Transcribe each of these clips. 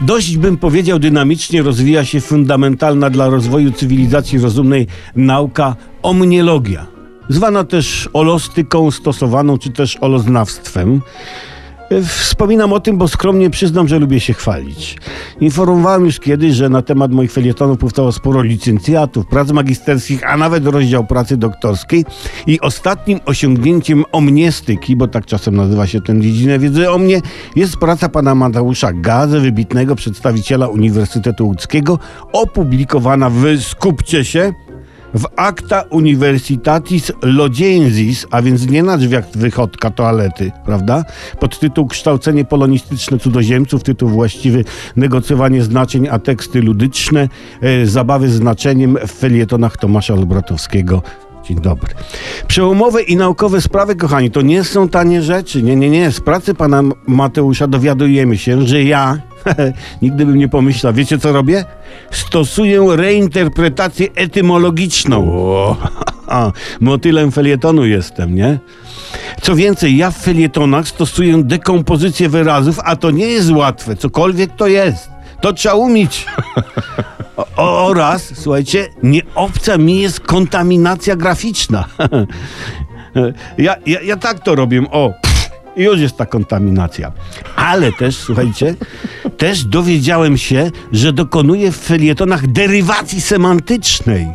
Dość bym powiedział, dynamicznie rozwija się fundamentalna dla rozwoju cywilizacji rozumnej nauka omniologia, zwana też olostyką stosowaną czy też oloznawstwem. Wspominam o tym, bo skromnie przyznam, że lubię się chwalić. Informowałem już kiedyś, że na temat moich felietonów powstało sporo licencjatów, prac magisterskich, a nawet rozdział pracy doktorskiej. I ostatnim osiągnięciem omniestyki, bo tak czasem nazywa się tę dziedzinę wiedzy o mnie, jest praca pana Mateusza Gazy, wybitnego przedstawiciela Uniwersytetu Łódzkiego, opublikowana w, skupcie się, w Acta Universitatis Lodziensis, a więc nie na drzwiach wychodka toalety, prawda? Pod tytuł Kształcenie polonistyczne cudzoziemców, tytuł właściwy Negocjowanie znaczeń, a teksty ludyczne, e, zabawy znaczeniem w felietonach Tomasza Olbratowskiego. Dzień dobry. Przełomowe i naukowe sprawy, kochani, to nie są tanie rzeczy. Nie, nie, nie. Z pracy pana Mateusza dowiadujemy się, że ja, nigdy bym nie pomyślał, wiecie co robię? Stosuję reinterpretację etymologiczną. O, motylem felietonu jestem, nie? Co więcej, ja w felietonach stosuję dekompozycję wyrazów, a to nie jest łatwe, cokolwiek to jest. To trzeba umieć. O, oraz, słuchajcie, nie obca mi jest kontaminacja graficzna. ja, ja, ja tak to robię. O, pff, już jest ta kontaminacja. Ale też, słuchajcie, też dowiedziałem się, że dokonuję w felietonach derywacji semantycznej.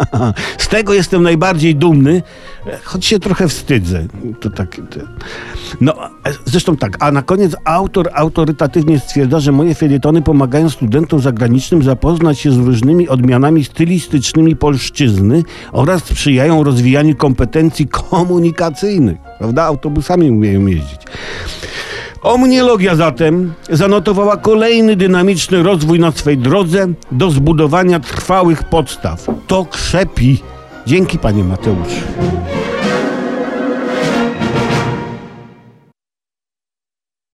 Z tego jestem najbardziej dumny, choć się trochę wstydzę. To tak, to... No, zresztą tak, a na koniec autor autorytatywnie stwierdza, że moje felietony pomagają studentom zagranicznym zapoznać się z różnymi odmianami stylistycznymi polszczyzny oraz sprzyjają rozwijaniu kompetencji komunikacyjnych. Prawda? Autobusami umieją jeździć. Omniologia zatem zanotowała kolejny dynamiczny rozwój na swej drodze do zbudowania trwałych podstaw. To krzepi. Dzięki panie Mateuszu.